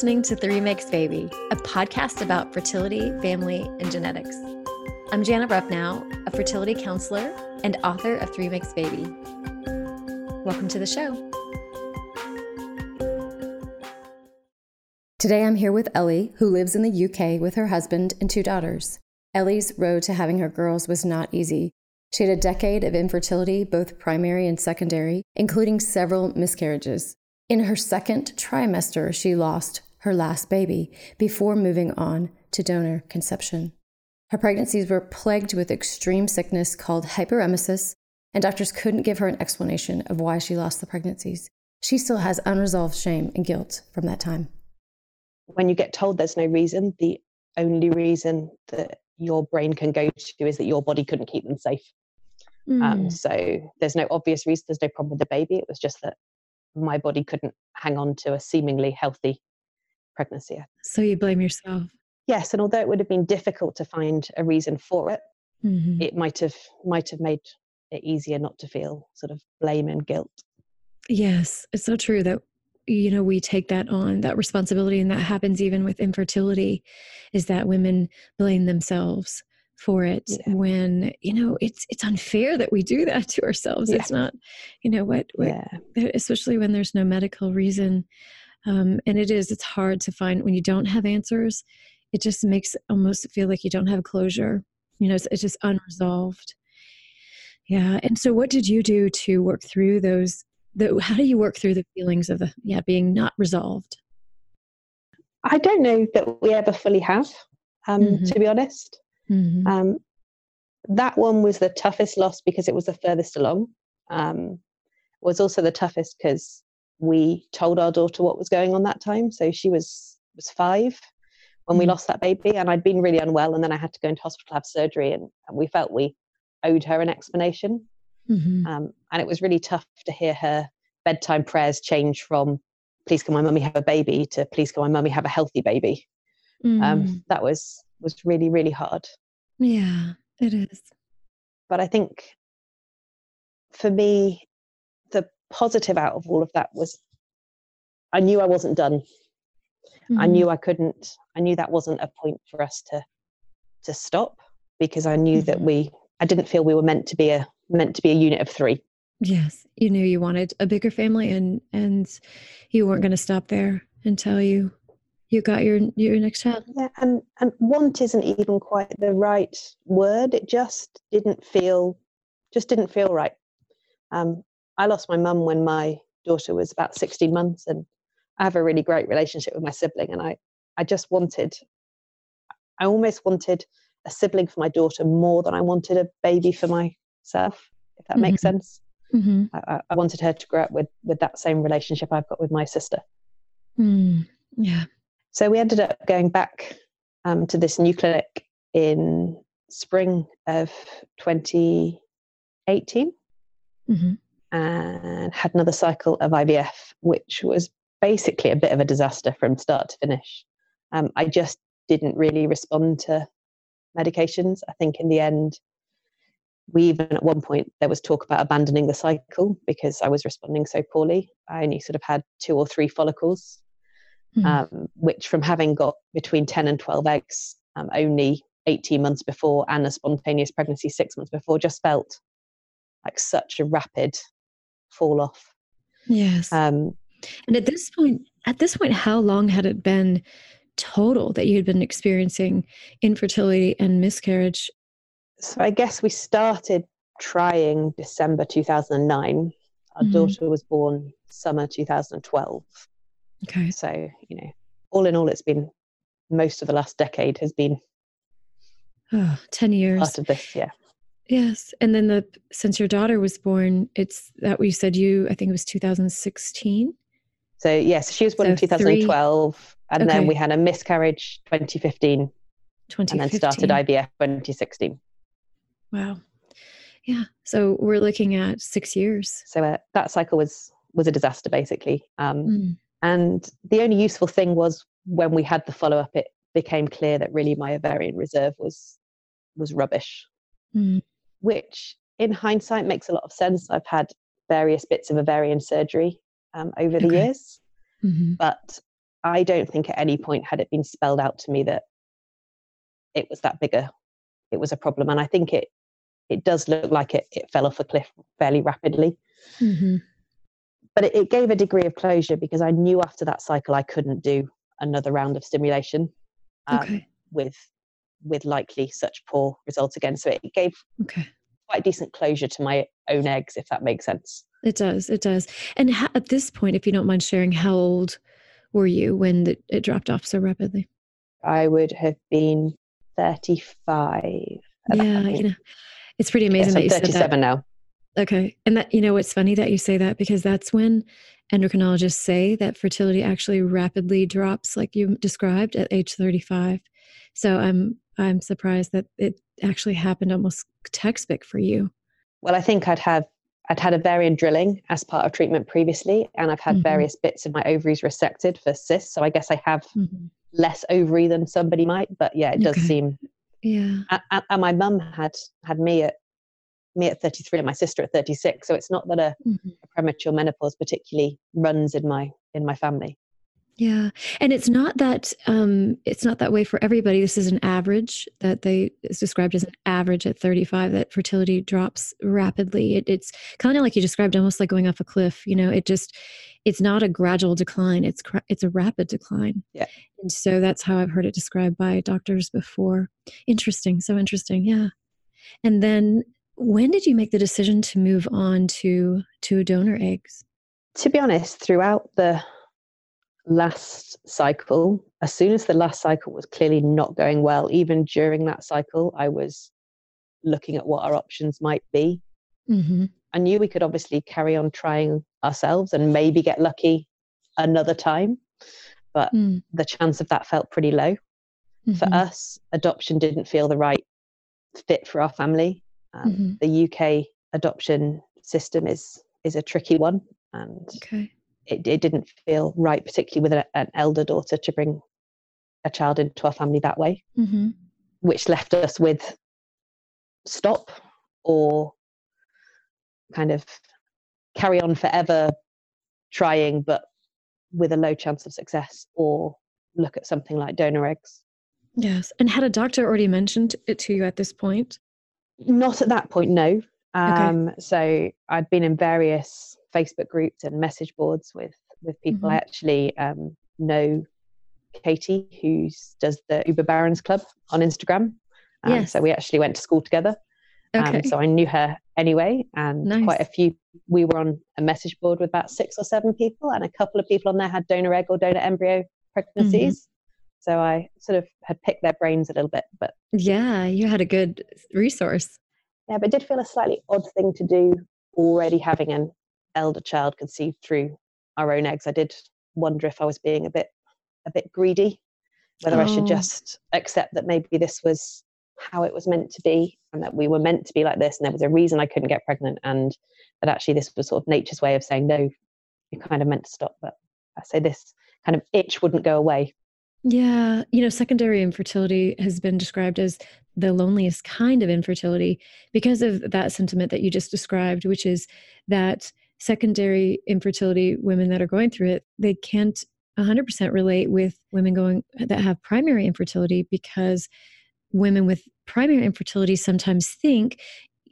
listening to Three Makes Baby, a podcast about fertility, family, and genetics. I'm Jana Rupnow, a fertility counselor and author of Three Makes Baby. Welcome to the show. Today I'm here with Ellie, who lives in the UK with her husband and two daughters. Ellie's road to having her girls was not easy. She had a decade of infertility, both primary and secondary, including several miscarriages. In her second trimester, she lost her last baby before moving on to donor conception. Her pregnancies were plagued with extreme sickness called hyperemesis, and doctors couldn't give her an explanation of why she lost the pregnancies. She still has unresolved shame and guilt from that time. When you get told there's no reason, the only reason that your brain can go to is that your body couldn't keep them safe. Mm. Um, hmm. so there's no obvious reason, there's no problem with the baby. It was just that my body couldn't hang on to a seemingly healthy pregnancy. So you blame yourself? Yes, and although it would have been difficult to find a reason for it, mm-hmm. it might have might have made it easier not to feel sort of blame and guilt. Yes, it's so true that you know we take that on that responsibility and that happens even with infertility is that women blame themselves for it yeah. when you know it's it's unfair that we do that to ourselves yeah. it's not you know what, what yeah. especially when there's no medical reason um, and it is it's hard to find when you don't have answers it just makes almost feel like you don't have closure you know it's, it's just unresolved yeah and so what did you do to work through those the, how do you work through the feelings of the yeah being not resolved i don't know that we ever fully have um, mm-hmm. to be honest Mm-hmm. Um, that one was the toughest loss because it was the furthest along. Um, was also the toughest because we told our daughter what was going on that time. So she was was five when we lost that baby, and I'd been really unwell, and then I had to go into hospital to have surgery, and, and we felt we owed her an explanation. Mm-hmm. Um, and it was really tough to hear her bedtime prayers change from "Please can my mummy have a baby" to "Please can my mummy have a healthy baby." Um, mm. that was was really really hard yeah it is but i think for me positive out of all of that was i knew i wasn't done mm-hmm. i knew i couldn't i knew that wasn't a point for us to to stop because i knew mm-hmm. that we i didn't feel we were meant to be a meant to be a unit of three yes you knew you wanted a bigger family and and you weren't going to stop there until you you got your your next child. Yeah, and and want isn't even quite the right word. It just didn't feel just didn't feel right. Um, I lost my mum when my daughter was about 16 months, and I have a really great relationship with my sibling, and I I just wanted, I almost wanted a sibling for my daughter more than I wanted a baby for myself. If that mm-hmm. makes sense. Mm-hmm. I, I, wanted her to grow up with with that same relationship I've got with my sister. Mm, yeah. So we ended up going back um, to this new clinic in spring of 2018 mm-hmm. And had another cycle of IVF, which was basically a bit of a disaster from start to finish. Um, I just didn't really respond to medications. I think in the end, we even at one point there was talk about abandoning the cycle because I was responding so poorly. I only sort of had two or three follicles mm. um, which from having got between 10 and 12 eggs um, only 18 months before and a spontaneous pregnancy six months before just felt like such a rapid fall off. Yes. Um, and at this point, at this point, how long had it been total that you had been experiencing infertility and miscarriage? So I guess we started trying December 2009. Our mm-hmm. daughter was born summer 2012. Okay. So, you know, all in all, it's been most of the last decade has been oh, 10 years. Part of this, yeah. Yes. And then the since your daughter was born, it's that we said you, I think it was 2016. So yes, she was born so in 2012. Three, and okay. then we had a miscarriage 2015. 2015. And then started IVF 2016. Wow. Yeah. So we're looking at six years. So uh, that cycle was was a disaster basically. Um, mm. And the only useful thing was when we had the follow up, it became clear that really my ovarian reserve was was rubbish, mm. Which in hindsight makes a lot of sense. I've had various bits of ovarian surgery um, over the okay. years, mm-hmm. but I don't think at any point had it been spelled out to me that it was that bigger, it was a problem. And I think it it does look like it, it fell off a cliff fairly rapidly. Mm-hmm. But it, it, gave a degree of closure because I knew after that cycle I couldn't do another round of stimulation um, okay. with with likely such poor results again. So it gave okay. quite decent closure to my own eggs, if that makes sense. It does. It does. And ha- at this point, if you don't mind sharing, how old were you when the, it dropped off so rapidly? I would have been 35. Yeah, you know, it's pretty amazing yes, that you 37 said that. now. Okay. And that, you know, it's funny that you say that because that's when endocrinologists say that fertility actually rapidly drops, like you described, at age 35. So I'm, I'm surprised that it actually happened almost textbook for you. Well, I think I'd have I'd had ovarian drilling as part of treatment previously, and I've had mm-hmm. various bits of my ovaries resected for cysts. So I guess I have mm-hmm. less ovary than somebody might. But yeah, it does okay. seem. Yeah. And, and my mum had had me at me at 33 and my sister at 36. So it's not that a, mm-hmm. a premature menopause particularly runs in my in my family. Yeah. And it's not that um it's not that way for everybody. This is an average that they is described as an average at 35 that fertility drops rapidly. It, it's kind of like you described almost like going off a cliff, you know, it just it's not a gradual decline. It's it's a rapid decline. Yeah. And so that's how I've heard it described by doctors before. Interesting. So interesting. Yeah. And then when did you make the decision to move on to to donor eggs? To be honest, throughout the last cycle, as soon as the last cycle was clearly not going well, even during that cycle, I was looking at what our options might be. Mm-hmm. I knew we could obviously carry on trying ourselves and maybe get lucky another time, but mm. the chance of that felt pretty low. Mm-hmm. For us, adoption didn't feel the right fit for our family. Um, mm-hmm. The UK adoption system is is a tricky one, and okay it, it didn't feel right, particularly with a, an elder daughter, to bring a child into our family that way, mm-hmm. which left us with stop or kind of carry on forever trying, but with a low chance of success, or look at something like donor eggs. Yes. And had a doctor already mentioned it to you at this point? Not at that point, no. Um, okay. So I'd been in various Facebook groups and message boards with with people. Mm-hmm. I actually um, know Katie, who does the Uber Barren Club on Instagram. Um, yes. So we actually went to school together. Um, okay. Um, so I knew her anyway, and nice. quite a few. We were on a message board with about six or seven people, and a couple of people on there had donor egg or donor embryo pregnancies. Mm-hmm. So I sort of had picked their brains a little bit. But yeah, you had a good resource. Yeah, but it did feel a slightly odd thing to do already having an elder child conceived through our own eggs, I did wonder if I was being a bit a bit greedy, whether oh. I should oh. just accept that maybe this was how it was meant to be and that we were meant to be like this and there was a reason I couldn't get pregnant and that actually this was sort of nature's way of saying no, you're kind of meant to stop. But I say this kind of itch wouldn't go away. Yeah, you know, secondary infertility has been described as the loneliest kind of infertility because of that sentiment that you just described, which is that secondary infertility women that are going through it, they can't 100% relate with women going that have primary infertility because women with primary infertility sometimes think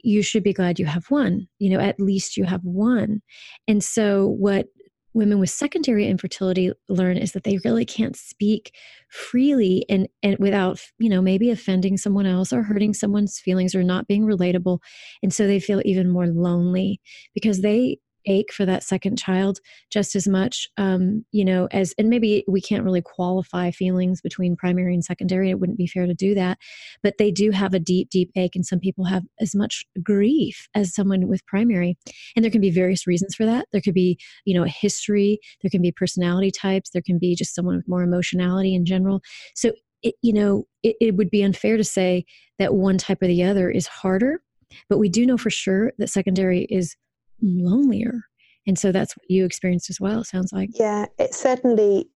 you should be glad you have one you know at least you have one. And so what women with secondary infertility learn is that they really can't speak freely and, and without you know maybe offending someone else or hurting someone's feelings or not being relatable. And so they feel even more lonely because they ache for that second child just as much um, you know as and maybe we can't really qualify feelings between primary and secondary it wouldn't be fair to do that but they do have a deep deep ache and some people have as much grief as someone with primary and there can be various reasons for that. There could be you know a history there can be personality types there can be just someone with more emotionality in general. So it, you know it, it would be unfair to say that one type or the other is harder but we do know for sure that secondary is lonelier. And so that's what you experienced as well, it sounds like. Yeah, it certainly,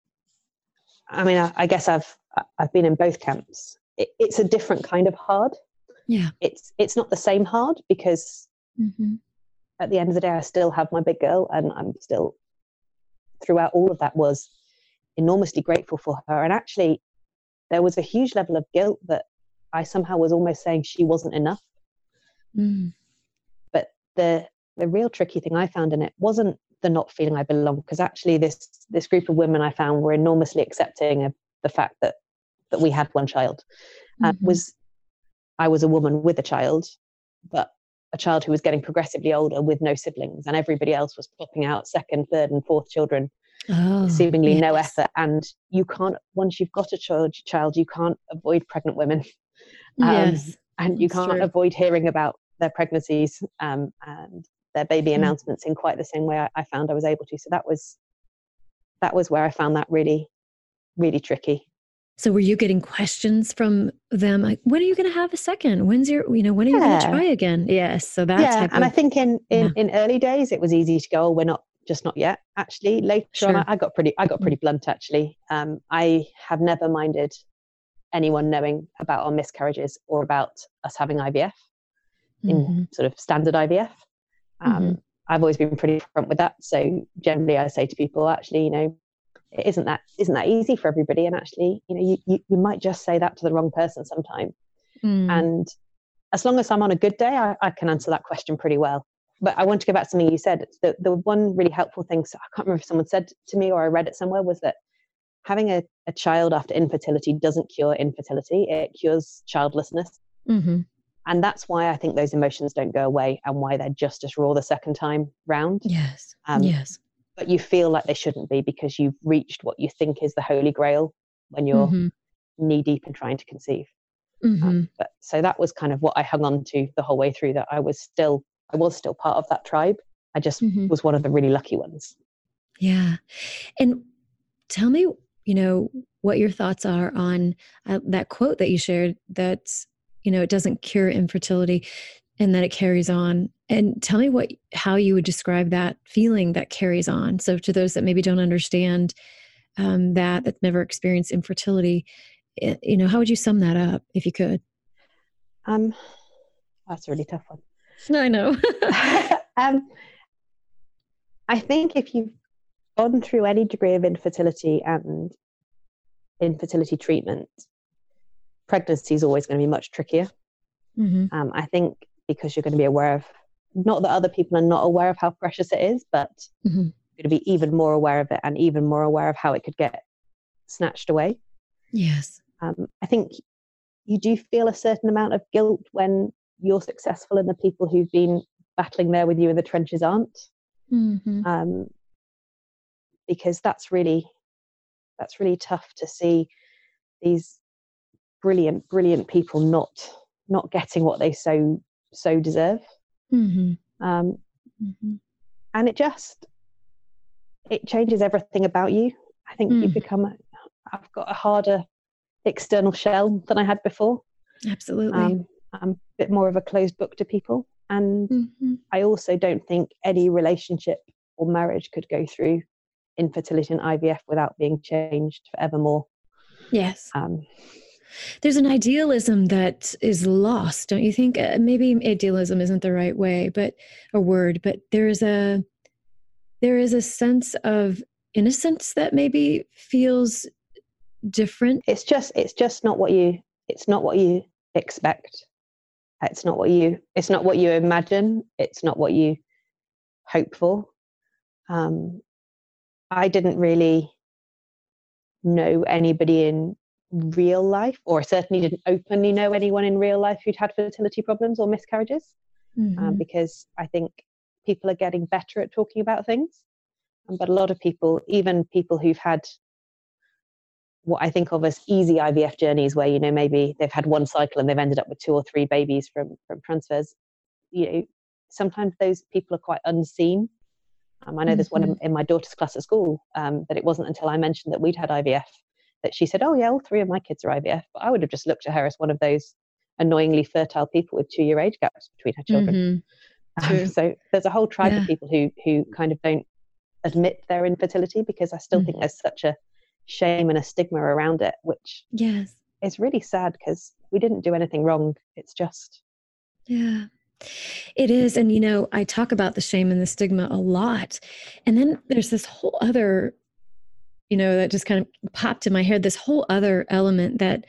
I mean, I, I guess I've, I've been in both camps. It, it's a different kind of hard. Yeah. It's, it's not the same hard because mm-hmm. at the end of the day, I still have my big girl and I'm still, throughout all of that was enormously grateful for her. And actually, there was a huge level of guilt that I somehow was almost saying she wasn't enough. Mm. But the the real tricky thing I found in it wasn't the not feeling I belong, because actually this this group of women I found were enormously accepting of the fact that that we had one child. Uh, mm-hmm. was I was a woman with a child, but a child who was getting progressively older with no siblings, and everybody else was popping out second, third, and fourth children, oh, seemingly yes. no effort. And you can't once you've got a child, child you can't avoid pregnant women. Um, yes, and you can't true. avoid hearing about their pregnancies um, and their baby mm. announcements in quite the same way I, I, found I was able to. So that was that was where I found that really, really tricky. So were you getting questions from them like, when are you going to have a second? When's your, you know, when are you yeah. going to try again? Yes. So that's yeah. And of, I think in in, yeah. in early days it was easy to go, oh, we're not just not yet. Actually, later sure. on, I, got pretty I got pretty mm. blunt. Actually, um, I have never minded anyone knowing about our miscarriages or about us having IVF in mm-hmm. sort of standard IVF. Um, mm-hmm. I've always been pretty front with that. So generally, I say to people, actually, you know, it isn't that isn't that easy for everybody, and actually, you know, you you, you might just say that to the wrong person sometime. Mm. And as long as I'm on a good day, I, I, can answer that question pretty well. But I want to go back to something you said. The the one really helpful thing, so I can't remember if someone said to me or I read it somewhere, was that having a, a child after infertility doesn't cure infertility; it cures childlessness. Mm-hmm and that's why I think those emotions don't go away and why they're just as raw the second time round. Yes. Um, yes. But you feel like they shouldn't be because you've reached what you think is the holy grail when you're mm-hmm. knee deep in trying to conceive. Um, mm-hmm. Um, but so that was kind of what I hung on to the whole way through. That I was still, I was still part of that tribe. I just mm-hmm. was one of the really lucky ones. Yeah, and tell me, you know, what your thoughts are on uh, that quote that you shared. That's you know it doesn't cure infertility and that it carries on. And tell me what how you would describe that feeling that carries on. So to those that maybe don't understand um, that that never experienced infertility eh, you know how would you sum that up if you could? Um that's a really tough one. No, i know. Um i think if you've gone through any degree of infertility and infertility treatment pregnancy is always going to be much trickier. Mm-hmm. Um, I think because you're going to be aware of, not that other people are not aware of how precious it is, but mm-hmm. you're going to be even more aware of it and even more aware of how it could get snatched away. Yes. Um, I think you do feel a certain amount of guilt when you're successful and the people who've been battling there with you in the trenches aren't. Mm-hmm. Um, because that's really that's really tough to see these brilliant, brilliant people not not getting what they so so deserve. Mm-hmm. Um, mm-hmm. And it just it changes everything about you. I think mm. you become. A, I've got a harder external shell than I had before. Absolutely. Um, I'm a bit more of a closed book to people, and mm-hmm. I also don't think any relationship or marriage could go through infertility and IVF without being changed forevermore. Yes. Um, there's an idealism that is lost, don't you think? Uh, maybe idealism isn't the right way, but a word, but there is a there is a sense of innocence that maybe feels different. It's just it's just not what you it's not what you expect. It's not what you it's not what you imagine. It's not what you hope for. Um, I didn't really know anybody in real life, or certainly didn't openly know anyone in real life who'd had fertility problems or miscarriages, um, mm-hmm. um, because I think people are getting better at talking about things. Um, but a lot of people, even people who've had what I think of as easy IVF journeys, where you know maybe they've had one cycle and they've ended up with two or three babies from from transfers, you know, sometimes those people are quite unseen. Um, I know mm-hmm. there's one in, mm-hmm. in, my daughter's class at school um, that it wasn't until I mentioned that we'd had IVF that she said, "Oh yeah, all three of my kids are IVF." But I would have just looked at her as one of those annoyingly fertile people with two-year age gaps between her children. Mm-hmm. Um, so there's a whole tribe yeah. of people who who kind of don't admit their infertility because I still mm-hmm. think there's such a shame and a stigma around it, which yes, is really sad because we didn't do anything wrong. It's just yeah. It is. And, you know, I talk about the shame and the stigma a lot. And then there's this whole other you know, that just kind of popped in my head. This whole other element that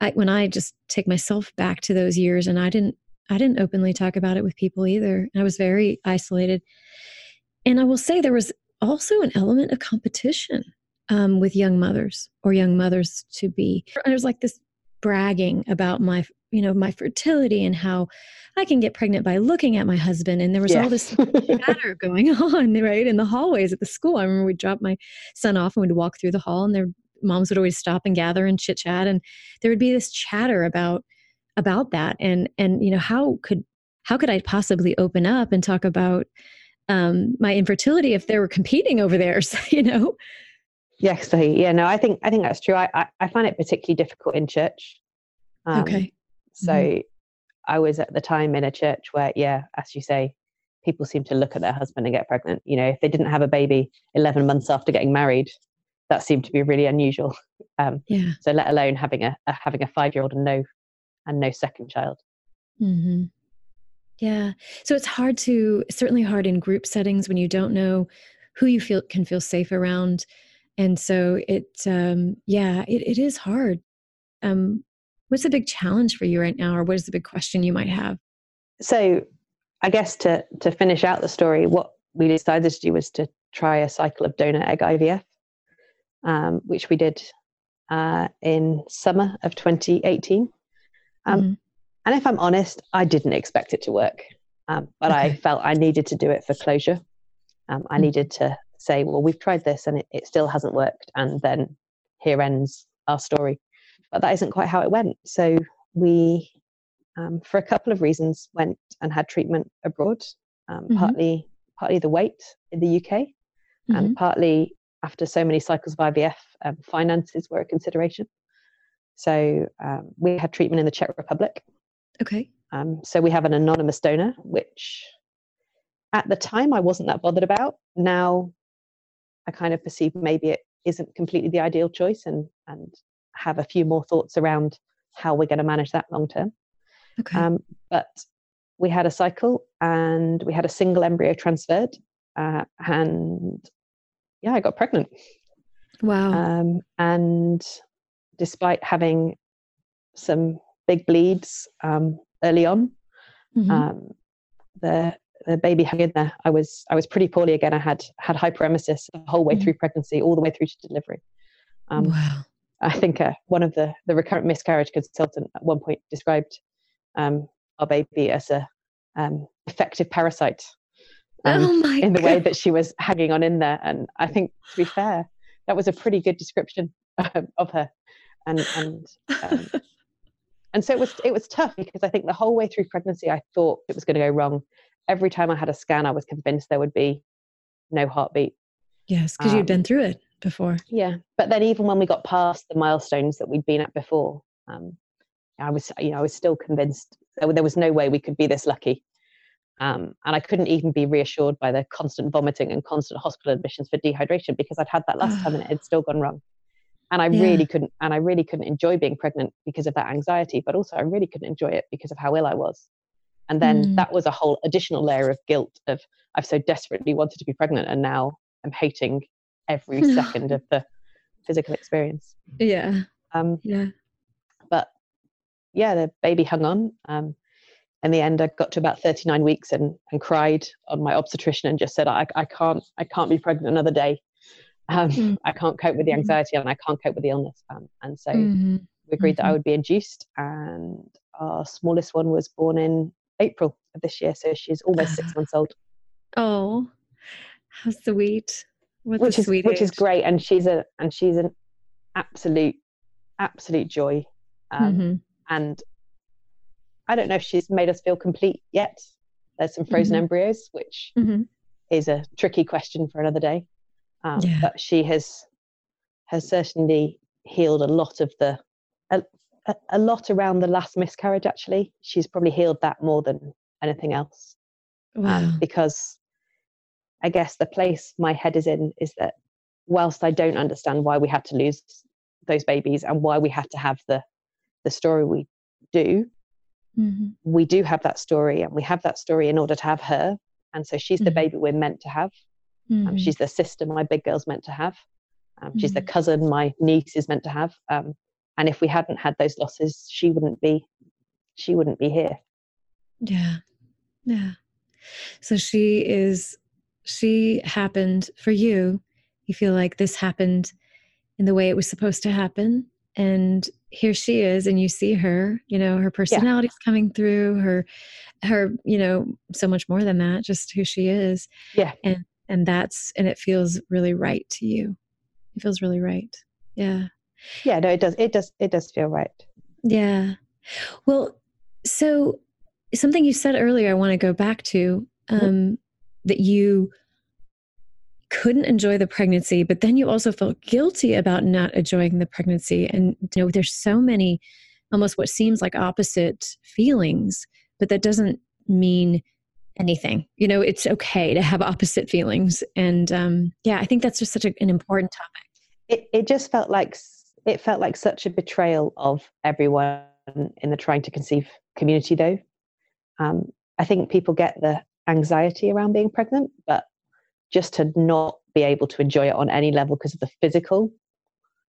I, when I just take myself back to those years and I didn't, I didn't openly talk about it with people either. I was very isolated. And I will say there was also an element of competition um, with young mothers or young mothers to be. And there's like this bragging about my you know my fertility and how i can get pregnant by looking at my husband and there was all this chatter going on right in the hallways at the school. I remember we'd drop my son off and we'd walk through the hall and their moms would always stop and gather and chit chat and there would be this chatter about about that and and you know how could how could i possibly open up and talk about um, my infertility if they were competing over there you know? Yes yeah no i think i think that's true. I i, I find it particularly difficult in church um, okay so mm-hmm. I was at the time in a church where, yeah, as you say, people seem to look at their husband and get pregnant. You know, if they didn't have a baby 11 months after getting married, that seemed to be really unusual. Um, yeah. So let alone having a, a having a five year old and no and no second child. Mm-hmm. Yeah. So it's hard to certainly hard in group settings when you don't know who you feel can feel safe around, and so it um, yeah it, it is hard. Um, What's the big challenge for you right now, or what is the big question you might have? So, I guess to to finish out the story, what we decided to do was to try a cycle of donor egg IVF, um, which we did uh, in summer of 2018. Um, mm-hmm. And if I'm honest, I didn't expect it to work, um, but okay. I felt I needed to do it for closure. Um, I mm-hmm. needed to say, well, we've tried this and it, it still hasn't worked, and then here ends our story but that isn't quite how it went. So we, um, for a couple of reasons, went and had treatment abroad. Um, mm-hmm. Partly, partly the wait in the UK, mm-hmm. and partly after so many cycles of IVF, um, finances were a consideration. So um, we had treatment in the Czech Republic. Okay. Um, so we have an anonymous donor, which at the time I wasn't that bothered about. Now I kind of perceive maybe it isn't completely the ideal choice, and and have a few more thoughts around how we're going to manage that long term. Okay. Um, but we had a cycle and we had a single embryo transferred, uh, and yeah, I got pregnant. Wow. Um, and despite having some big bleeds um, early on, mm-hmm. Um, the the baby hung in there. I was I was pretty poorly again. I had had hyperemesis the whole way mm-hmm. through pregnancy, all the way through to delivery. Um, wow. I think uh, one of the, the recurrent miscarriage consultant at one point described um, our baby as a um, effective parasite um, oh in the God. way that she was hanging on in there. And I think, to be fair, that was a pretty good description um, of her. And and um, and so it was it was tough because I think the whole way through pregnancy I thought it was going to go wrong. Every time I had a scan, I was convinced there would be no heartbeat. Yes, because you'd been through it before. Yeah, but then even when we got past the milestones that we'd been at before, um, I was you know I was still convinced there was no way we could be this lucky. Um, and I couldn't even be reassured by the constant vomiting and constant hospital admissions for dehydration because I'd had that last time and it had still gone wrong. And I yeah. really couldn't, and I really couldn't enjoy being pregnant because of that anxiety, but also I really couldn't enjoy it because of how ill I was. And then mm. that was a whole additional layer of guilt of I've so desperately wanted to be pregnant and now I'm hating every second of the physical experience. Yeah. Um, yeah. But yeah, the baby hung on. Um, in the end, I got to about 39 weeks and, and cried on my obstetrician and just said, I, I can't, I can't be pregnant another day. Um, mm. I can't cope with the mm-hmm. anxiety and I can't cope with the illness. Um, and so mm-hmm. we agreed mm-hmm. that I mm-hmm. would be induced. And our smallest one was born in April of this year. So she's almost six months old. Oh, how sweet which is which is great and she's a and she's an absolute absolute joy um, mm-hmm. and i don't know if she's made us feel complete yet there's some frozen mm-hmm. embryos which mm-hmm. is a tricky question for another day um, yeah. but she has has certainly healed a lot of the a, a, lot around the last miscarriage actually she's probably healed that more than anything else um, wow. um, because I guess the place my head is in is that whilst I don't understand why we had to lose those babies and why we had to have the the story we do, mm-hmm. we do have that story and we have that story in order to have her. And so she's mm-hmm. the baby we're meant to have. Um, mm-hmm. Um, she's the sister my big girl's meant to have. Um, she's the mm. cousin my niece is meant to have. Um, and if we hadn't had those losses, she wouldn't be she wouldn't be here. Yeah. Yeah. So she is she happened for you. You feel like this happened in the way it was supposed to happen and here she is and you see her you know her personality's yeah. coming through her her you know so much more than that just who she is yeah and and that's and it feels really right to you it feels really right yeah yeah no it does it does it does feel right yeah well so something you said earlier i want to go back to mm-hmm. um mm-hmm. that you couldn't enjoy the pregnancy but then you also felt guilty about not enjoying the pregnancy. And you know there's so many almost what seems like opposite feelings but that doesn't mean anything. You know it's okay to have opposite feelings. And um, yeah i think that's just such a, an important topic. It, it just felt like it felt like such a betrayal of everyone in the trying to conceive community though. Um, i think people get the anxiety around being pregnant but just to not be able to enjoy it on any level because of the physical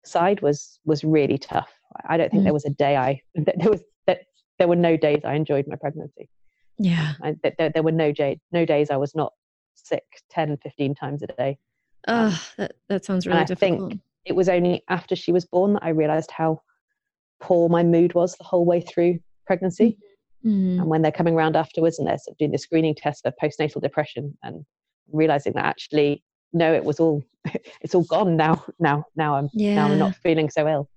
side was was really tough i don't think mm. there was a day i there was that there were no days i enjoyed my pregnancy yeah. I, there, there were no, day, no days I was not sick 10, 15 times a day. Oh, um, that, that sounds really I difficult. think it was only after she was born that I realized how poor my mood was the whole way through pregnancy. Mm-hmm. And when they're coming around afterwards and they're sort of doing the screening test for postnatal depression and realizing that actually, no, it was all, it's all gone now. Now, now I'm, yeah. now I'm not feeling so ill.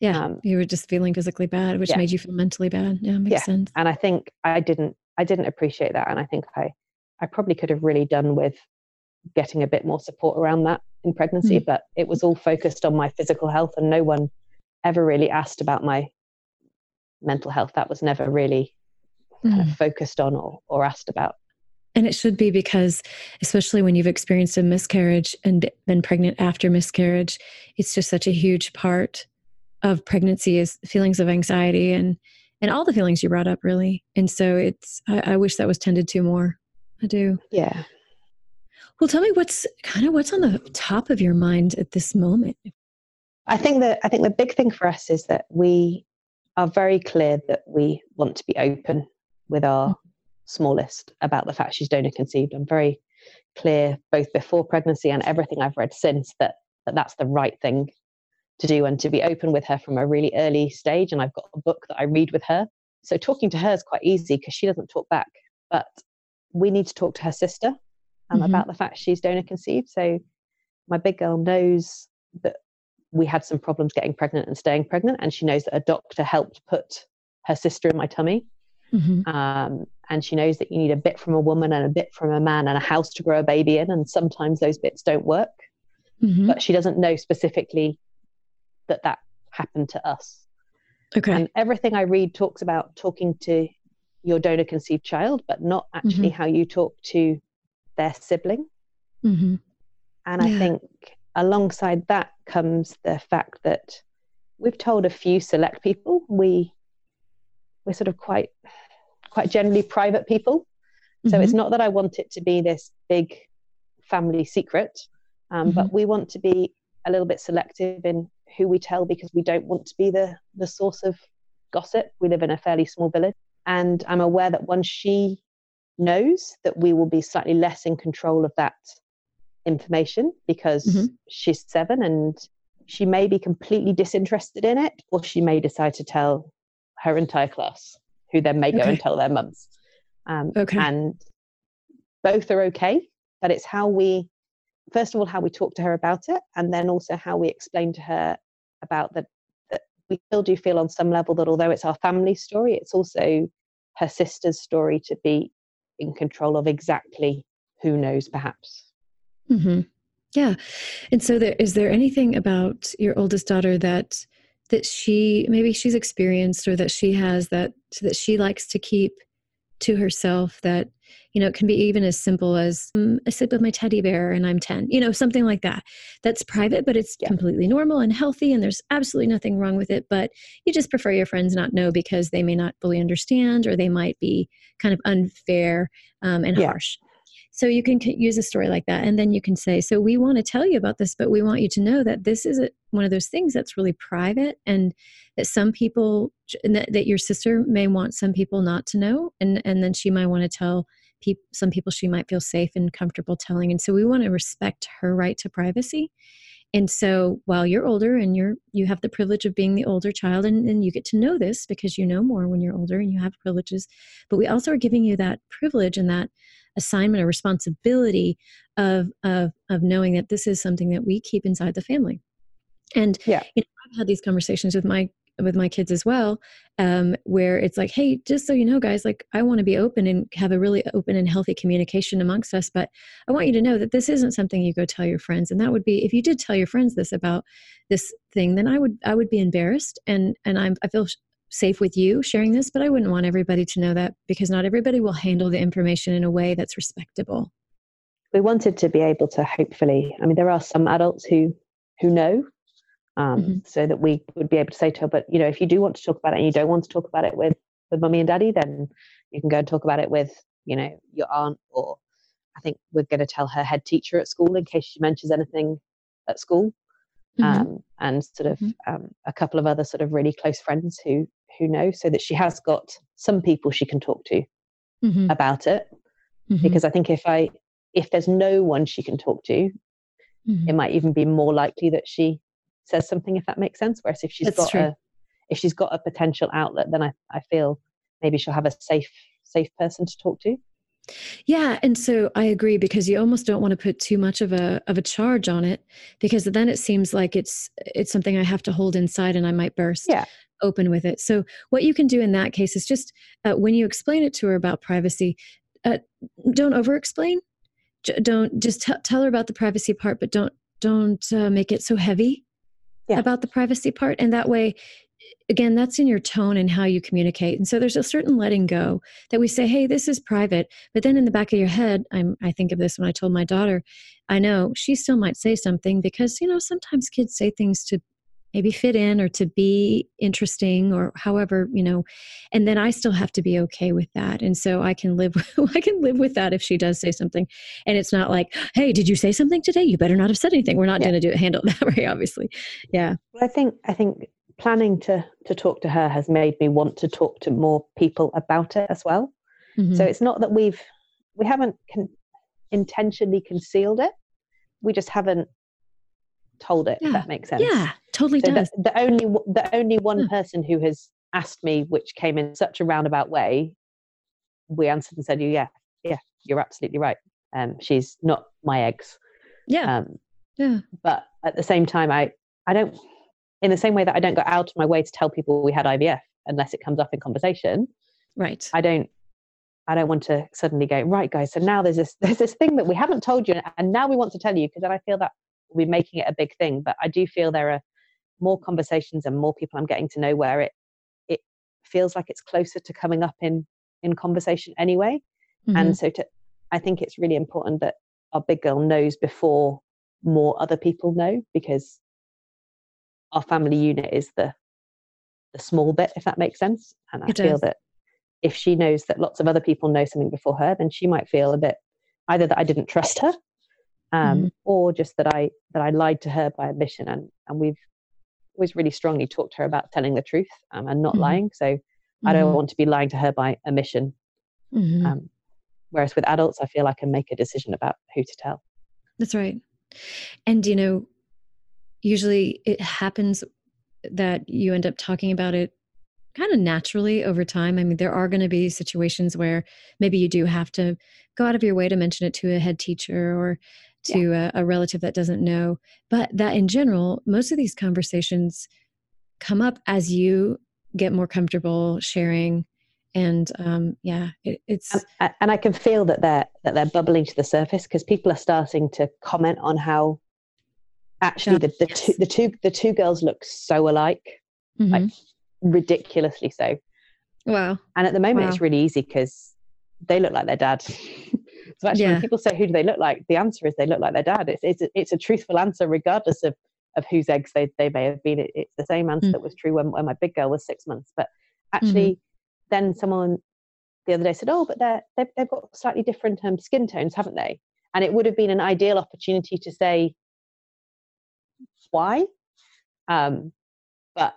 Yeah. Um, you were just feeling physically bad, which yeah. made you feel mentally bad. Yeah. Makes yeah. sense. And I think I didn't I didn't appreciate that, and I think I I probably could have really done with getting a bit more support around that in pregnancy. Mm. But it was all focused on my physical health, and no one ever really asked about my mental health. That was never really mm. kind of mm. focused on or, or asked about. And it should be because, especially when you've experienced a miscarriage and been pregnant after miscarriage, it's just such a huge part of pregnancy is feelings of anxiety and and all the feelings you brought up really. And so it's I, I, wish that was tended to more. I do. Yeah. Well tell me what's kind of what's on the top of your mind at this moment? I think that i think the big thing for us is that we are very clear that we want to be open with our mm-hmm. Smallest about the fact she's donor conceived i'm very clear both before pregnancy and everything i've read since that, that that's the right thing to do and to be open with her from a really early stage. And I've got a book that I read with her. So talking to her is quite easy because she doesn't talk back. But we need to talk to her sister um, mm-hmm. about the fact she's donor conceived. So my big girl knows that we had some problems getting pregnant and staying pregnant, and she knows that a doctor helped put her sister in my tummy. Mm-hmm. Um, and she knows that you need a bit from a woman and a bit from a man and a house to grow a baby in, and sometimes those bits don't work. Mm-hmm. But she doesn't know specifically that that happened to us. Okay. And everything I read talks about talking to your donor conceived child, but not actually mm-hmm. how you talk to their sibling. Mm-hmm. And yeah. I think alongside that comes the fact that we've told a few select people we we're sort of quite quite generally private people. Mm-hmm. So it's mm-hmm. not that I want it to be this big family secret, um, but mm-hmm. we want to be a little bit selective in who we tell because we don't want to be the the source of gossip. We live in a fairly small village, and I'm aware that once she knows that we will be slightly less in control of that information because mm-hmm. she's seven and she may be completely disinterested in it, or she may decide to tell her entire class, who then may go okay. and tell their mums. Um, okay. And both are okay, but it's how we first of all how we talk to her about it and then also how we explain to her about that that we still do feel on some level that although it's our family story it's also her sister's story to be in control of exactly who knows perhaps mm-hmm. yeah and so there is there anything about your oldest daughter that that she maybe she's experienced or that she has that that she likes to keep to herself that you know it can be even as simple as um, i sleep with my teddy bear and i'm 10 you know something like that that's private but it's yeah. completely normal and healthy and there's absolutely nothing wrong with it but you just prefer your friends not know because they may not fully understand or they might be kind of unfair um, and yeah. harsh so you can use a story like that and then you can say so we want to tell you about this but we want you to know that this is one of those things that's really private and that some people that, that your sister may want some people not to know and and then she might want to tell people some people she might feel safe and comfortable telling. And so we want to respect her right to privacy. And so while you're older and you're you have the privilege of being the older child and, and you get to know this because you know more when you're older and you have privileges but we also are giving you that privilege and that assignment or responsibility of of of knowing that this is something that we keep inside the family. And yeah. you know, i've had these conversations with my with my kids as well um, where it's like hey just so you know guys like i want to be open and have a really open and healthy communication amongst us but i want you to know that this isn't something you go tell your friends. And that would be if you did tell your friends this about this thing then i would i would be embarrassed and and i'm i feel safe with you sharing this but i wouldn't want everybody to know that because not everybody will handle the information in a way that's respectable we wanted to be able to hopefully i mean there are some adults who who know um, mm-hmm. so that we would be able to say to her, but you know, if you do want to talk about it and you don't want to talk about it with with mummy and daddy, then you can go and talk about it with you know your aunt or I think we're going to tell her head teacher at school in case she mentions anything at school, mm-hmm. um, and sort of mm-hmm. um, a couple of other sort of really close friends who who know, so that she has got some people she can talk to mm-hmm. about it. Mm-hmm. Because I think if I if there's no one she can talk to, it mm-hmm. might even be more likely that she says something if that makes sense whereas if she's That's got true. a if she's got a potential outlet then I, I feel maybe she'll have a safe safe person to talk to yeah, and so I agree because you almost don't want to put too much of a of a charge on it because then it seems like it's it's something I have to hold inside and I might burst yeah. Open with it. So what you can do in that case is just uh, when you explain it to her about privacy, uh, don't over explain. J- don't just t- tell her about the privacy part, but don't don't uh, make it so heavy yeah. about the privacy part. And that way, again, that's in your tone and how you communicate. And so there's a certain letting go that we say, hey, this is private. But then in the back of your head, I'm, I think of this when I told my daughter, I know she still might say something because, you know, sometimes kids say things to maybe fit in or to be interesting or however you know and then i still have to be okay with that and so i can live i can live with that if she does say something and it's not like hey did you say something today? You better not have said anything. We're not yeah. going to do it handle it that way obviously. Yeah. Well i think i think planning to to talk to her has made me want to talk to more people about it as well. Mm-hmm. so it's not that we've we haven't con- intentionally concealed it. We just haven't told it. Yeah. If that makes sense. Yeah, totally so does. The, the only the only one yeah. person who has asked me, which came in such a roundabout way, we answered and said, "Yeah, yeah, you're absolutely right. Um, she's not my eggs." Yeah. Um, yeah. But at the same time, I I don't. In the same way that I don't go out of my way to tell people we had IVF unless it comes up in conversation. Right. I don't I don't want to suddenly go, right, guys, so now there's this there's this thing that we haven't told you and now we want to tell you because then I feel that we be making it a big thing. But I do feel there are more conversations and more people I'm getting to know where it it feels like it's closer to coming up in in conversation anyway. Mm-hmm. And so to I think it's really important that our big girl knows before more other people know because our family unit is the the small bit, if that makes sense. And I it feel does. that if she knows that lots of other people know something before her, then she might feel a bit either that I didn't trust her um, mm. or just that I that I lied to her by omission. And and we've always really strongly talked to her about telling the truth um, and not mm. lying. So mm-hmm. I don't mm-hmm. want to be lying to her by omission. Mm-hmm. Um, whereas with adults, I feel I can make a decision about who to tell. That's right. And you know, usually it happens that you end up talking about it kind of naturally over time. I mean, there are going to be situations where maybe you do have to go out of your way to mention it to a head teacher or to yeah. a, a, relative that doesn't know. But that in general, most of these conversations come up as you get more comfortable sharing. And um, yeah, it, it's and, and I can feel that they're that they're bubbling to the surface because people are starting to comment on how actually the, the yes. two the two the two girls look so alike, mm-hmm. like ridiculously so. Wow! And at the moment, wow. it's really easy because they look like their dad. So actually, yeah. when people say who do they look like, the answer is they look like their dad. It's it's a, it's a truthful answer regardless of of whose eggs they, they may have been. It, it's the same answer mm. that was true when, when my big girl was six months. But actually, mm-hmm. then someone the other day said, "Oh, but they're, they've, they've got slightly different um, skin tones, haven't they?" And it would have been an ideal opportunity to say why, um, but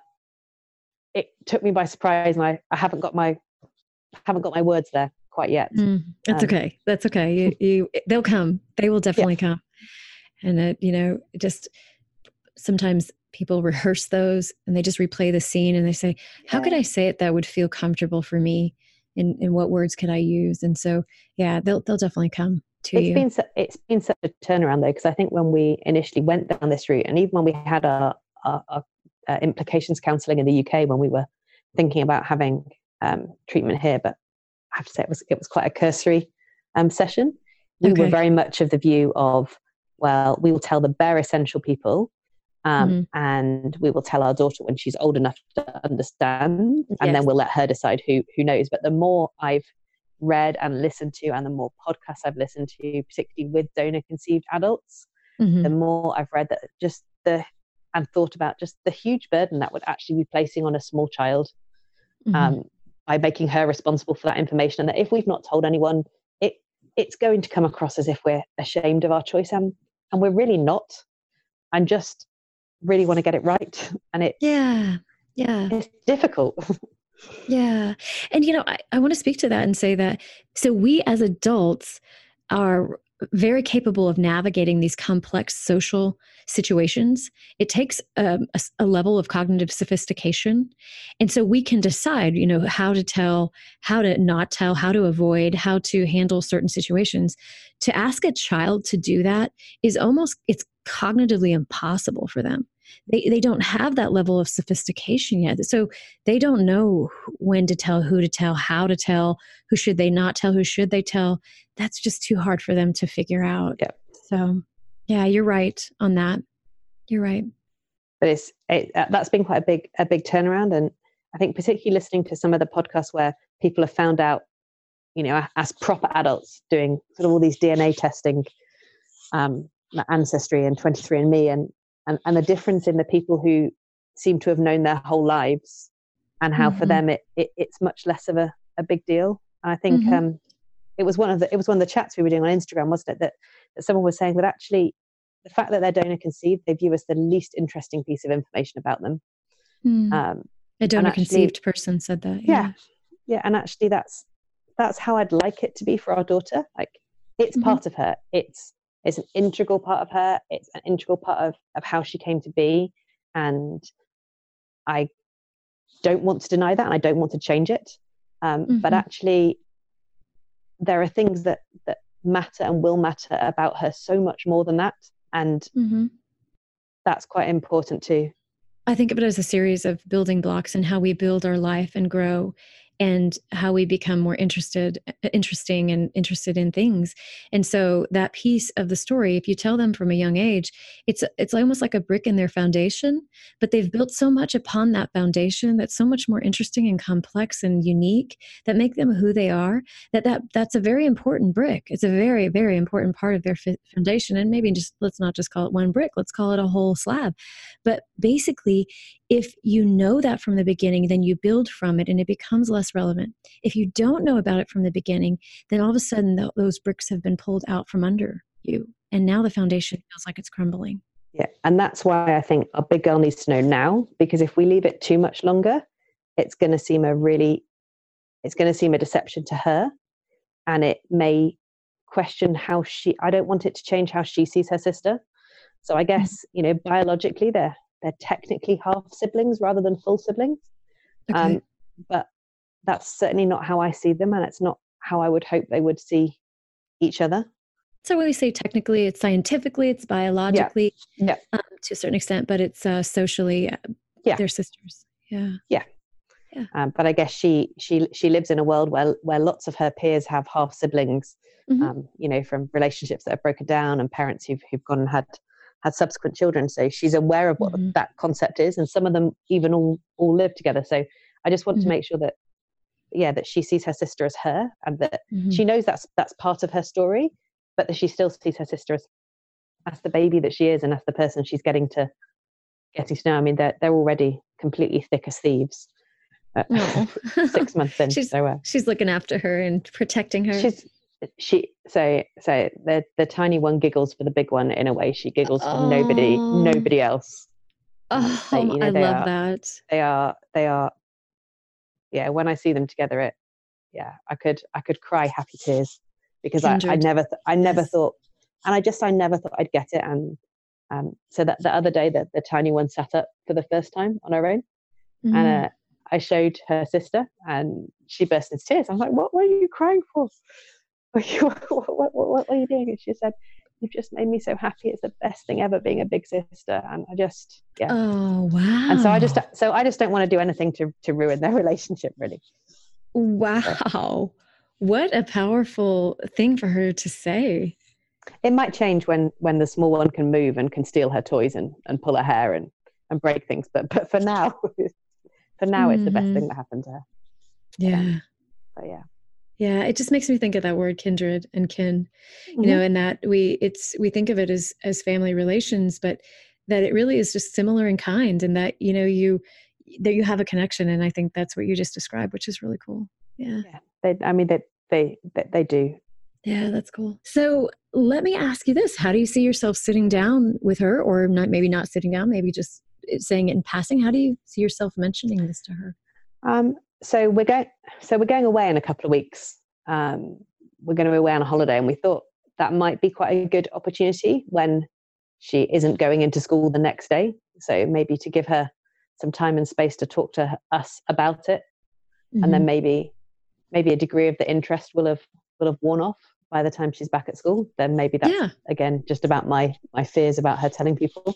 it took me by surprise, and I, I haven't got my haven't got my words there quite yet. Mm, that's um, okay. That's okay. You, you, they'll come. They will definitely yeah. come. And it, you know, just sometimes people rehearse those and they just replay the scene and they say, "How yeah. could I say it that would feel comfortable for me?" And, and what words could I use? And so, yeah, they'll they'll definitely come to it's you. Been, it's been such a turnaround though, because I think when we initially went down this route, and even when we had our, our, our uh, implications counselling in the UK, when we were thinking about having um, treatment here, but I have to say it was it was quite a cursory um, session. We okay. were very much of the view of, well, we will tell the bare essential people um, mm-hmm. and we will tell our daughter when she's old enough to understand and yes. then we'll let her decide who who knows but the more i've read and listened to and the more podcasts i've listened to particularly with donor conceived adults mm-hmm. the more i've read that just the and thought about just the huge burden that would actually be placing on a small child mm-hmm. um, by making her responsible for that information and that if we've not told anyone it it's going to come across as if we're ashamed of our choice and and we're really not. I'm just really want to get it right and it yeah yeah. it's difficult. Yeah and you know I, I want to speak to that and say that so we as adults are very capable of navigating these complex social situations. It takes um, a, a, level of cognitive sophistication. And so we can decide, you know, how to tell, how to not tell, how to avoid, how to handle certain situations. To ask a child to do that is almost, it's cognitively impossible for them. They, they don't have that level of sophistication yet. So they don't know when to tell, who to tell, how to tell, who should they not tell, who should they tell. That's just too hard for them to figure out. Yeah. So, yeah, you're right on that. You're right. But it's it, uh, that's been quite a big a big turnaround, and I think particularly listening to some of the podcasts where people have found out, you know, as proper adults doing sort of all these DNA testing um, ancestry and 23andme and, and and the difference in the people who seem to have known their whole lives and how mm-hmm. for them it, it, it's much less of a, a big deal i think mm-hmm. um it was one of the it was one of the chats we were doing on instagram wasn't it that, that someone was saying that actually the fact that they're donor conceived they view as the least interesting piece of information about them mm. um a donor conceived person said that yeah. yeah yeah and actually that's that's how i'd like it to be for our daughter like it's mm-hmm. part of her it's it's an integral part of her it's an integral part of, of how she came to be and i don't want to deny that and i don't want to change it um, mm-hmm. but actually there are things that that matter and will matter about her so much more than that and mm-hmm. that's quite important too i think of it as a series of building blocks and how we build our life and grow and how we become more interested uh, interesting and interested in things. And so that piece of the story if you tell them from a young age it's it's almost like a brick in their foundation but they've built so much upon that foundation that's so much more interesting and complex and unique that make them who they are that that that's a very important brick. It's a very very important part of their foundation and maybe just let's not just call it one brick let's call it a whole slab. But basically if you know that from the beginning, then you build from it and it becomes less relevant. If you don't know about it from the beginning, then all of a sudden th- those bricks have been pulled out from under you. And now the foundation feels like it's crumbling. Yeah. And that's why I think a big girl needs to know now, because if we leave it too much longer, it's going to seem a really, it's going to seem a deception to her. And it may question how she, I don't want it to change how she sees her sister. So I mm. guess, mm-hmm. you know, biologically they're they're technically half siblings rather than full siblings. Okay. Um, but that's certainly not how I see them, and it's not how I would hope they would see each other. So when we say technically, it's scientifically, it's biologically, yeah, yeah. Um, to a certain extent, but it's uh, socially, uh, yeah, they're sisters. Yeah, yeah, yeah. Um, but I guess she she she lives in a world where where lots of her peers have half siblings. Mm-hmm. Um, you know, from relationships that have broken down and parents who've who've gone and had had subsequent children so she's aware of what mm-hmm. that concept is and some of them even all all live together so i just want mm-hmm. to make sure that yeah that she sees her sister as her and that mm-hmm. she knows that's that's part of her story but that she still sees her sister as as the baby that she is and as the person she's getting to getting to know i mean they're, they're already completely thick as thieves uh, six months in. she's, so, uh, she's looking after her and protecting her. She's she so so the the tiny one giggles for the big one in a way she giggles for oh. nobody nobody else. Oh, they, you know, I love are, that. They are they are yeah. When I see them together, it yeah, I could I could cry happy tears because I, I never th- I never yes. thought and I just I never thought I'd get it and um, so that the other day the, the tiny one sat up for the first time on her own mm-hmm. and uh, I showed her sister and she burst into tears. I was like, what, were you crying for? what, what, what, what are you doing? And she said, you've just made me so happy. It's the best thing ever being a big sister. And I just, yeah. Oh, wow. And so I just, so I just don't want to do anything to, to ruin their relationship really. Wow. What a powerful thing for her to say. It might change when when the small one can move and can steal her toys and, and pull her hair and, and break things. But but for now, for now, mm-hmm. it's the best thing mm-hmm. that happened to her. Yeah. But yeah. Yeah, it just makes me think of that word kindred and kin, you mm-hmm. know, and that we it's we think of it as as family relations, but that it really is just similar in kind and that, you know, you that you have a connection and I think that's what you just described, which is really cool. Yeah. yeah they I mean that they they they do. Yeah, that's cool. So let me ask you this. How do you see yourself sitting down with her or not maybe not sitting down, maybe just saying it in passing? How do you see yourself mentioning this to her? Um, so we're going so we're going away in a couple of weeks um, we're going to be away on a holiday and we thought that might be quite a good opportunity when she isn't going into school the next day so maybe to give her some time and space to talk to us about it mm-hmm. and then mm-hmm. maybe maybe a degree of the interest will have will have worn off by the time she's back at school then maybe that's yeah. again just about my my fears about her telling people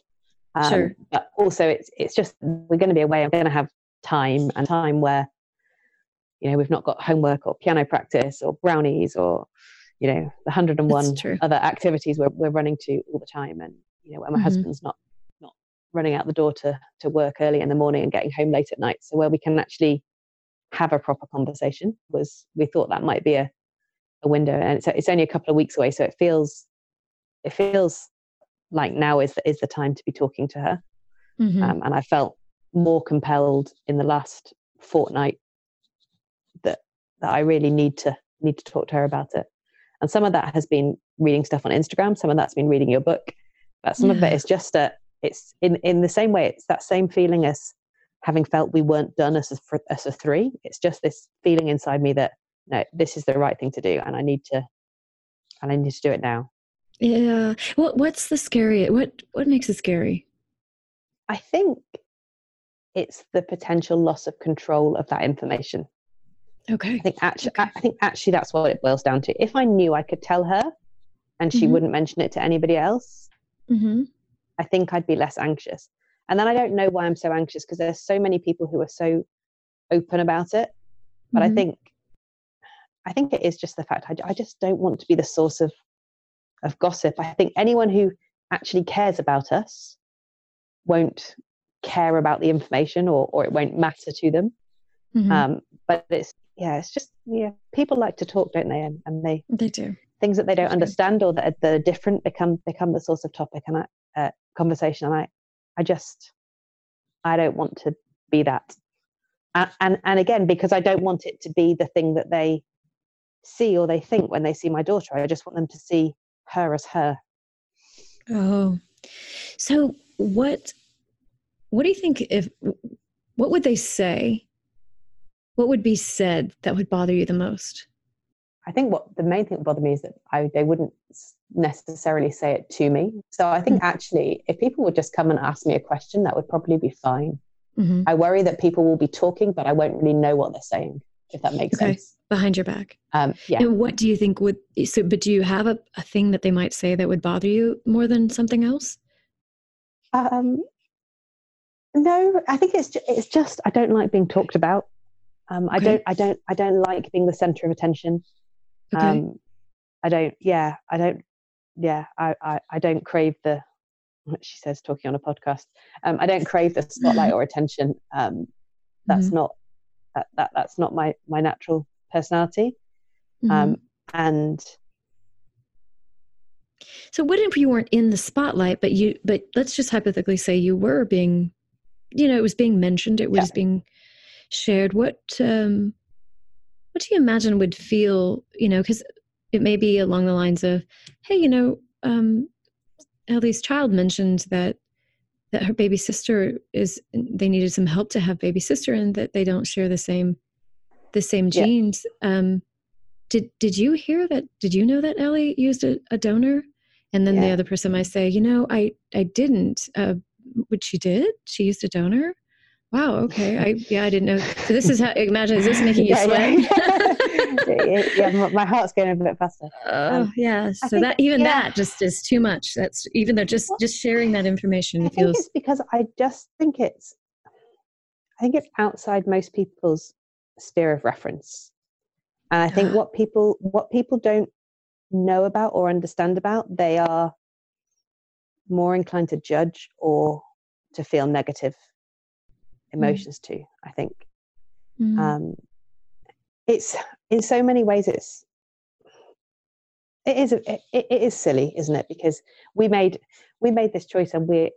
um, sure. but also it's it's just we're going to be away i'm going to have time and time where you know we've not got homework or piano practice or brownies or you know the 101 other activities we're, we're running to all the time. And you know when my mm-hmm. husband's not not running out the door to to work early in the morning and getting home late at night. So where we can actually have a proper conversation was we thought that might be a, a window. And it's, it's only a couple of weeks away so it feels it feels like now is the, is the time to be talking to her. Mm-hmm. um, and i felt more compelled in the last fortnight that I really need to need to talk to her about it. And some of that has been reading stuff on Instagram. Some of that's been reading your book. But some yeah. of it is just a it's in in the same way. It's that same feeling as having felt we weren't done as a as a three. It's just this feeling inside me that no, this is the right thing to do, and I need to and I need to do it now. Yeah. What what's the scary? What what makes it scary? I think it's the potential loss of control of that information. Okay. I think actually, okay. I think actually that's what it boils down to. If I knew I could tell her, and she mm-hmm. wouldn't mention it to anybody else, mm-hmm. I think I'd be less anxious. And then I don't know why I'm so anxious because there's so many people who are so open about it. But mm-hmm. I think, I think it is just the fact I, I just don't want to be the source of of gossip. I think anyone who actually cares about us won't care about the information or, or it won't matter to them. Mm-hmm. Um, but it's yeah, it's just yeah, people like to talk, don't they? And, and they they do things that they don't understand or that are, that are different become become the source of topic and uh, conversation. And I I just I don't want to be that. And, and and again, because I don't want it to be the thing that they see or they think when they see my daughter. I just want them to see her as her. Oh, so what? What do you think? If what would they say what would be said that would bother you the most? I think what the main thing that bothered me is that I, they wouldn't necessarily say it to me. So I think mm-hmm. actually, if people would just come and ask me a question, that would probably be fine. Mm-hmm. I worry that people will be talking, but I won't really know what they're saying, if that makes okay. sense. Behind your back. Um, yeah. And what do you think would, so, but do you have a, a thing that they might say that would bother you more than something else? Um, no, I think it's, it's just, I don't like being talked about. Um, I don't, I don't, I don't like being the center of attention. Okay. Um, I don't, yeah, I don't, yeah, I, I, I don't crave the, what she says talking on a podcast. Um, I don't crave the spotlight or attention. Um, that's mm-hmm. not, that, that, that's not my, my natural personality. Um, mm-hmm. and so what if you weren't in the spotlight, but you, but let's just hypothetically say you were being, you know, it was being mentioned, it was yeah. being shared, what um, what do you imagine would feel? You know, because it may be along the lines of, "Hey, you know, um, Ellie's child mentioned that that her baby sister is they needed some help to have baby sister, and that they don't share the same the same genes." Yeah. Um, did did you hear that? Did you know that Ellie used a, a donor? And then yeah. the other person might say, you know, I I didn't. Uh, which she did. She used a donor. Wow. Okay. I yeah, I didn't know. So this is how. Imagine is this making you yeah, sweat? Yeah. yeah, my heart's going a bit faster. Oh um, yeah. So think, that even yeah. that just is too much. That's even though just just sharing that information I feels. it's because I just think it's. I think it's outside most people's sphere of reference, and I think what people what people don't know about or understand about, they are more inclined to judge or to feel negative. Emotions mm. to i think mm. um, it's in so many ways it's it is it, it is silly isn't it because we made we made this choice and we're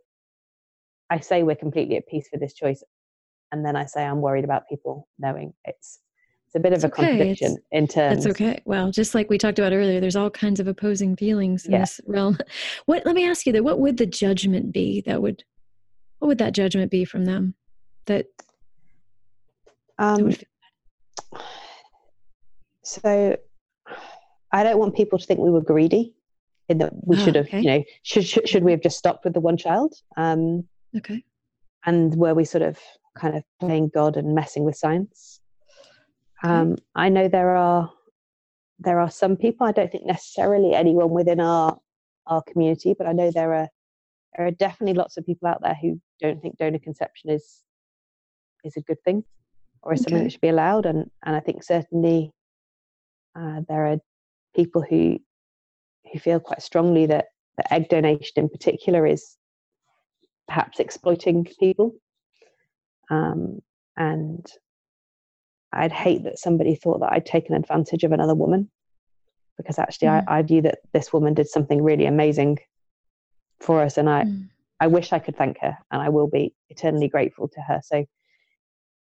i say we're completely at peace with this choice and then i say i'm worried about people knowing it's it's a bit of a okay. contradiction it's, in terms. That's okay. Well, just like we talked about earlier, there's all kinds of opposing feelings in yeah. this realm. What? Let me ask you that. What would the judgment be that would? What would that judgment be from them? That. Um. So, I don't want people to think we were greedy. In that we oh, should have, okay. you know, should, should should we have just stopped with the one child? Um, okay. And were we sort of kind of playing God and messing with science? Um, I know there are there are some people. I don't think necessarily anyone within our our community, but I know there are there are definitely lots of people out there who don't think donor conception is is a good thing or is okay. something that should be allowed. And and I think certainly uh, there are people who who feel quite strongly that, that egg donation in particular is perhaps exploiting people. Um, and I'd hate that somebody thought that I'd taken advantage of another woman because actually mm. I, I view that this woman did something really amazing for us and I mm. I wish I could thank her and I will be eternally grateful to her. So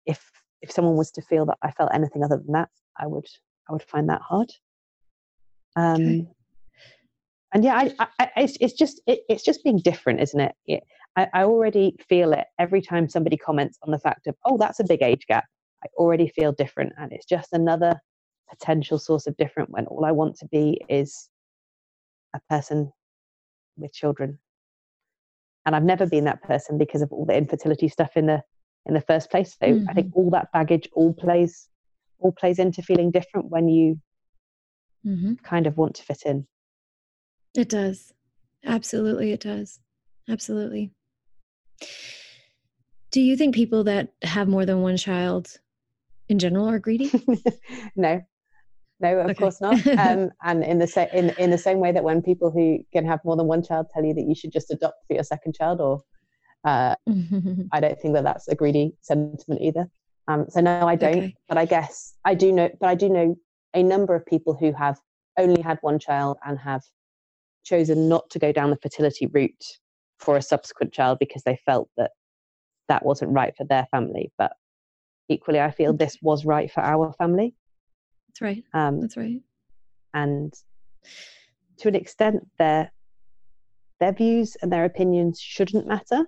if if someone was to feel that I felt anything other than that, I would I would find that hard. Um okay. and yeah, I, I, it's, it's just it, it's just being different, isn't it? it I, I already feel it every time somebody comments on the fact of, oh, that's a big age gap. I already feel different. And it's just another potential source of different when all I want to be is a person with children. And I've never been that person because of all the infertility stuff in the in the first place. So mm-hmm. I think mm-hmm. all that baggage all plays all plays into feeling different when you mm-hmm. kind of want to fit in. It does. Absolutely it does. Absolutely. Do you think people that have more than one child in general are greedy? no, no, of okay. course not. Um, and in the same in in the same way that when people who can have more than one child tell you that you should just adopt for your second child, or uh, I don't think that that's a greedy sentiment either. Um, so no, I don't. Okay. But I guess I do know. But I do know a number of people who have only had one child and have chosen not to go down the fertility route for a subsequent child because they felt that that wasn't right for their family. But equally, I feel this was right for our family. That's right. Um, That's right. And to an extent, their their views and their opinions shouldn't matter.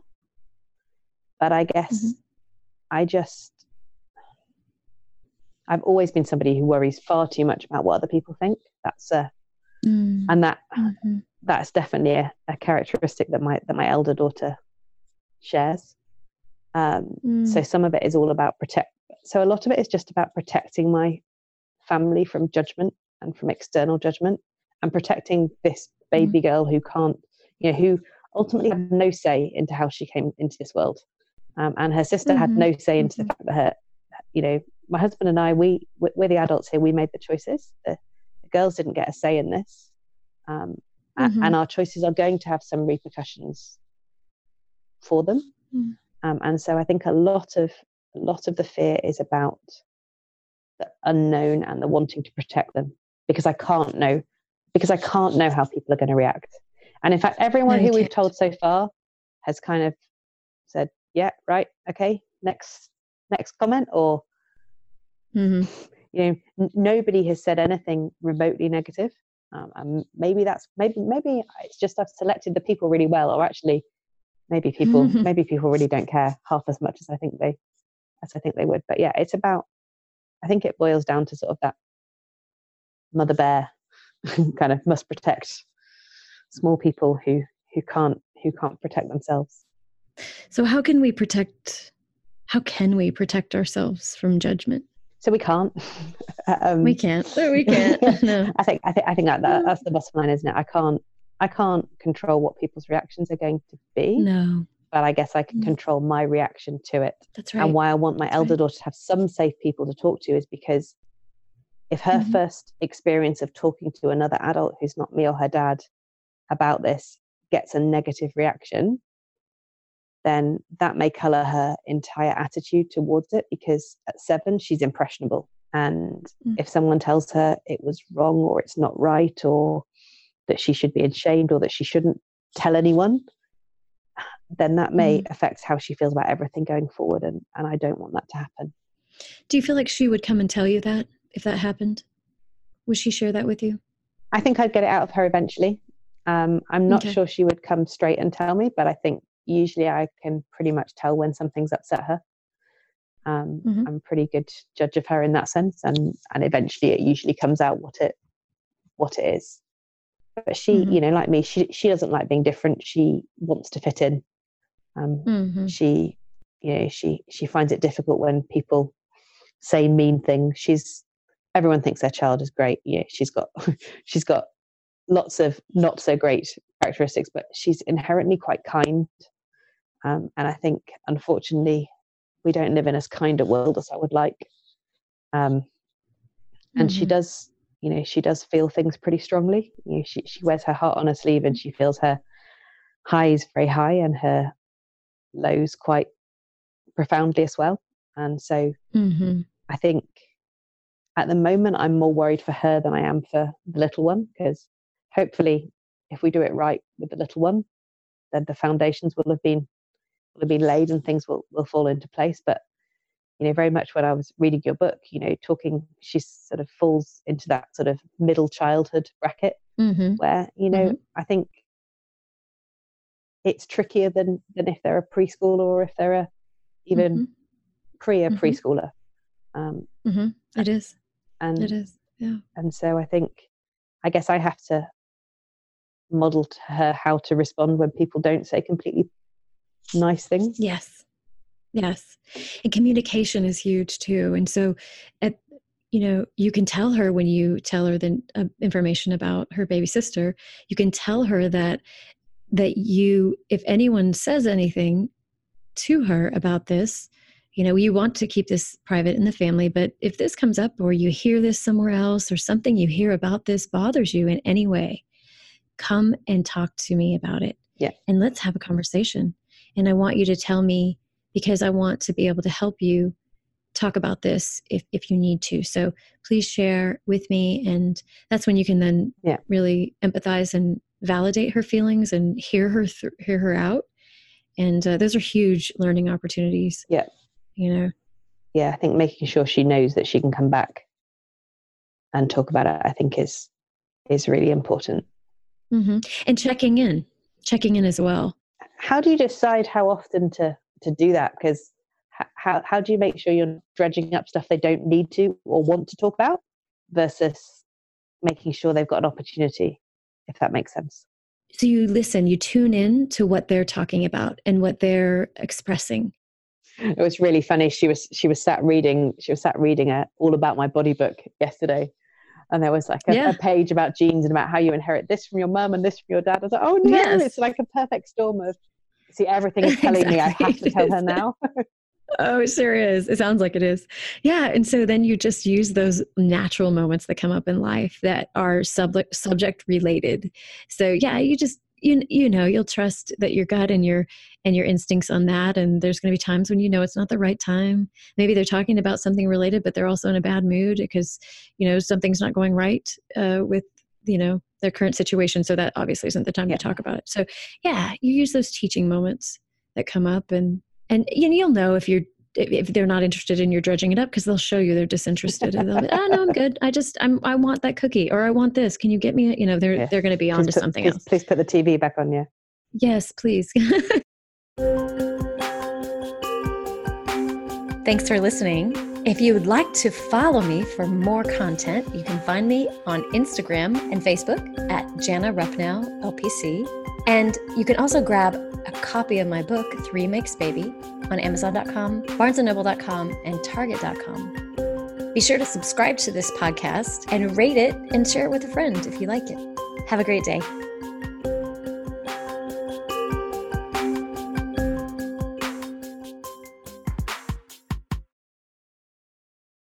But I guess mm-hmm. I just I've always been somebody who worries far too much about what other people think. That's a mm. and that mm-hmm. that's definitely a, a characteristic that my that my elder daughter shares. Um, mm. So some of it is all about protect. So a lot of it is just about protecting my family from judgment and from external judgment, and protecting this baby mm. girl who can't, you know, who ultimately had no say into how she came into this world, um, and her sister mm-hmm. had no say into mm-hmm. the fact that her, you know, my husband and I, we we're the adults here. We made the choices. The, the girls didn't get a say in this, um, mm-hmm. and our choices are going to have some repercussions for them. Mm. Um, and so I think a lot of a lot of the fear is about the unknown and the wanting to protect them because I can't know because I can't know how people are going to react. And in fact, everyone no, who we've told so far has kind of "Yeah, right, okay, next next comment or? Mm-hmm. you know n- nobody has said anything remotely negative. Um, and maybe that's maybe maybe it's just I've selected the people really well or actually maybe people maybe people really don't care half as much as I think they as I think they would. But yeah it's about I think it boils down to sort of that mother bear kind of must protect small people who who can't who can't protect themselves so how can we protect how can we protect ourselves from judgment so we can't um, we can't we can't no. i think i think i think that, that, that's the bottom line isn't it i can't i can't control what people's reactions are going to be no but i guess i can mm. control my reaction to it that's right and why i want my that's elder right. daughter to have some safe people to talk to is because if her mm-hmm. first experience of talking to another adult who's not me or her dad about this gets a negative reaction, then that may color her entire attitude towards it because at seven, she's impressionable. And mm. if someone tells her it was wrong or it's not right or that she should be ashamed or that she shouldn't tell anyone, then that may mm. affect how she feels about everything going forward. And, and I don't want that to happen. Do you feel like she would come and tell you that if that happened? Would she share that with you? I think I'd get it out of her eventually. Um, I'm not okay. sure she would come straight and tell me, but I think usually I can pretty much tell when something's upset her. Um, mm-hmm. I'm a pretty good judge of her in that sense, and and eventually it usually comes out what it what it is. But she, mm-hmm. you know, like me, she she doesn't like being different. She wants to fit in. Um, mm-hmm. She, you know, she she finds it difficult when people say mean things. She's everyone thinks their child is great. Yeah, she's got she's got lots of not so great characteristics, but she's inherently quite kind. Um, and I think, unfortunately, we don't live in as kind a world as I would like. Um, and mm-hmm. she does, you know, she does feel things pretty strongly. You know, she she wears her heart on her sleeve, and she feels her highs very high and her lows quite profoundly as well. And so, mm-hmm. I think at the moment, I'm more worried for her than I am for the little one because hopefully, if we do it right with the little one, then the foundations will have been will have been laid and things will will fall into place. But you know, very much when I was reading your book, you know, talking, she sort of falls into that sort of middle childhood bracket mm-hmm. where you know, mm-hmm. I think it's trickier than than if they're a preschooler or if they're a even mm-hmm. pre a mm-hmm. preschooler. Um, mm-hmm. it is, and it is, yeah. And so I think, I guess I have to model to her how to respond when people don't say completely nice things. Yes. Yes. And communication is huge too. And so at you know, you can tell her when you tell her the uh, information about her baby sister, you can tell her that that you if anyone says anything to her about this, you know, you want to keep this private in the family, but if this comes up or you hear this somewhere else or something you hear about this bothers you in any way, come and talk to me about it. Yeah. And let's have a conversation. And I want you to tell me because I want to be able to help you talk about this if, if you need to. So please share with me. And that's when you can then yeah. really empathize and validate her feelings and hear her, th- hear her out. And uh, those are huge learning opportunities. Yeah. You know? Yeah. I think making sure she knows that she can come back and talk about it, I think is, is really important. Mm-hmm. And checking in, checking in as well. How do you decide how often to to do that? Because how how do you make sure you're dredging up stuff they don't need to or want to talk about versus making sure they've got an opportunity, if that makes sense? So you listen, you tune in to what they're talking about and what they're expressing. It was really funny. She was she was sat reading she was sat reading a all about my body book yesterday, and there was like a, yeah. a, page about genes and about how you inherit this from your mum and this from your dad. I was like, oh no, yes. it's like a perfect storm of see everything is telling exactly. me I have to tell her now. oh, it sure is. It sounds like it is. Yeah, and so then you just use those natural moments that come up in life that are subject subject related. So yeah, you just you you know you'll trust that your gut and your and your instincts on that and there's going to be times when you know it's not the right time maybe they're talking about something related but they're also in a bad mood because you know something's not going right uh, with you know their current situation so that obviously isn't the time yeah. to talk about it so yeah you use those teaching moments that come up and and you know, you'll know if you're if they're not interested in your dredging it up because they'll show you they're disinterested and they'll be oh no i'm good. I just i'm i want that cookie or i want this. Can you get me a, you know they're yes. they're going to be on to something please, else. please put the tv back on yeah. Yes please. Thanks for listening if you would like to follow me for more content you can find me on instagram and facebook at jana rupnow lpc and you can also grab a copy of my book three makes baby on Amazon.com, BarnesandNoble.com, and Target.com. Be sure to subscribe to this podcast and rate it and share it with a friend if you like it. Have a great day.